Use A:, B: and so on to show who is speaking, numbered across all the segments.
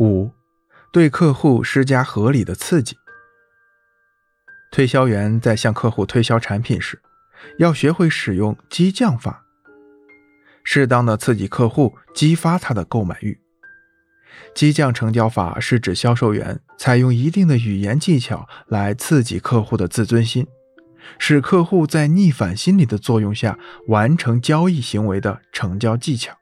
A: 五，对客户施加合理的刺激。推销员在向客户推销产品时，要学会使用激将法，适当的刺激客户，激发他的购买欲。激将成交法是指销售员采用一定的语言技巧来刺激客户的自尊心，使客户在逆反心理的作用下完成交易行为的成交技巧。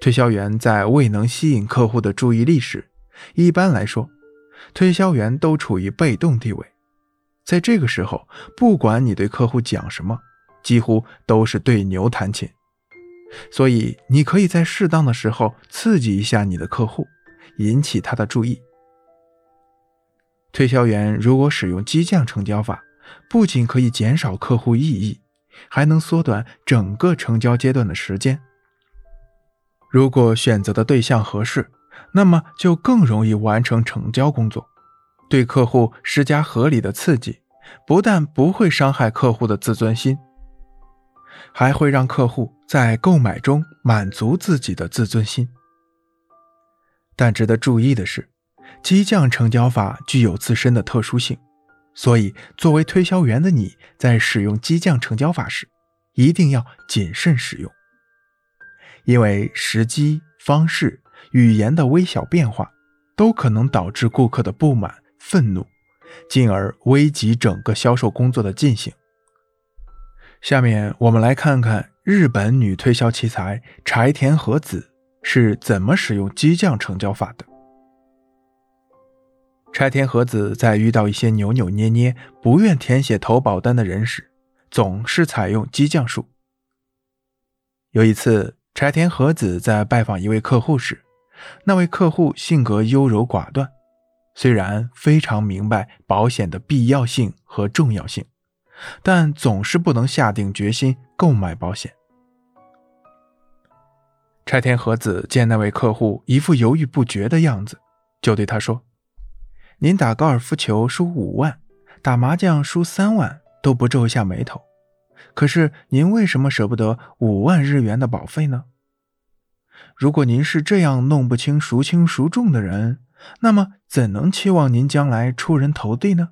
A: 推销员在未能吸引客户的注意力时，一般来说，推销员都处于被动地位。在这个时候，不管你对客户讲什么，几乎都是对牛弹琴。所以，你可以在适当的时候刺激一下你的客户，引起他的注意。推销员如果使用激将成交法，不仅可以减少客户异议，还能缩短整个成交阶段的时间。如果选择的对象合适，那么就更容易完成成交工作。对客户施加合理的刺激，不但不会伤害客户的自尊心，还会让客户在购买中满足自己的自尊心。但值得注意的是，激将成交法具有自身的特殊性，所以作为推销员的你在使用激将成交法时，一定要谨慎使用。因为时机、方式、语言的微小变化，都可能导致顾客的不满、愤怒，进而危及整个销售工作的进行。下面我们来看看日本女推销奇才柴田和子是怎么使用激将成交法的。柴田和子在遇到一些扭扭捏捏、不愿填写投保单的人时，总是采用激将术。有一次。柴田和子在拜访一位客户时，那位客户性格优柔寡断，虽然非常明白保险的必要性和重要性，但总是不能下定决心购买保险。柴田和子见那位客户一副犹豫不决的样子，就对他说：“您打高尔夫球输五万，打麻将输三万都不皱一下眉头。”可是您为什么舍不得五万日元的保费呢？如果您是这样弄不清孰轻孰重的人，那么怎能期望您将来出人头地呢？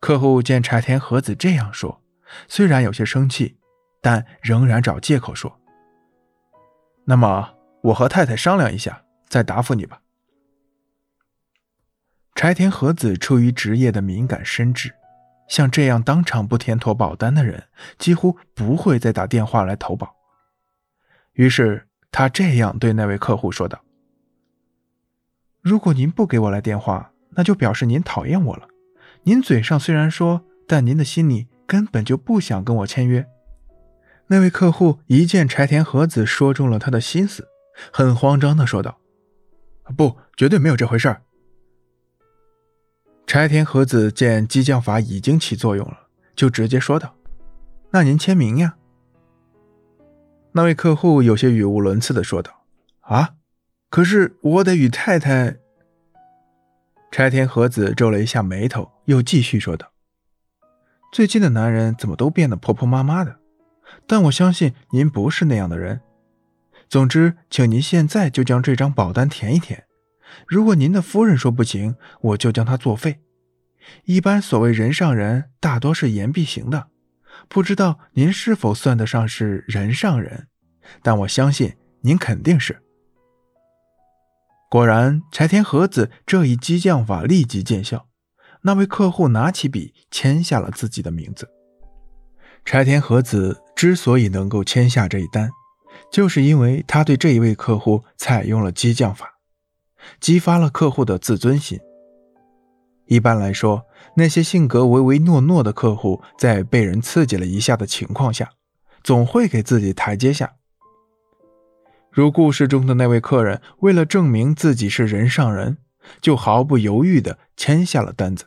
A: 客户见柴田和子这样说，虽然有些生气，但仍然找借口说：“那么我和太太商量一下，再答复你吧。”柴田和子出于职业的敏感深知。像这样当场不填妥保单的人，几乎不会再打电话来投保。于是他这样对那位客户说道：“如果您不给我来电话，那就表示您讨厌我了。您嘴上虽然说，但您的心里根本就不想跟我签约。”那位客户一见柴田和子说中了他的心思，很慌张地说道：“不，绝对没有这回事。”柴田和子见激将法已经起作用了，就直接说道：“那您签名呀。”那位客户有些语无伦次的说道：“啊，可是我得与太太。”柴田和子皱了一下眉头，又继续说道：“最近的男人怎么都变得婆婆妈妈的？但我相信您不是那样的人。总之，请您现在就将这张保单填一填。”如果您的夫人说不行，我就将她作废。一般所谓人上人，大多是言必行的。不知道您是否算得上是人上人，但我相信您肯定是。果然，柴田和子这一激将法立即见效，那位客户拿起笔签下了自己的名字。柴田和子之所以能够签下这一单，就是因为他对这一位客户采用了激将法。激发了客户的自尊心。一般来说，那些性格唯唯诺诺的客户，在被人刺激了一下的情况下，总会给自己台阶下。如故事中的那位客人，为了证明自己是人上人，就毫不犹豫地签下了单子。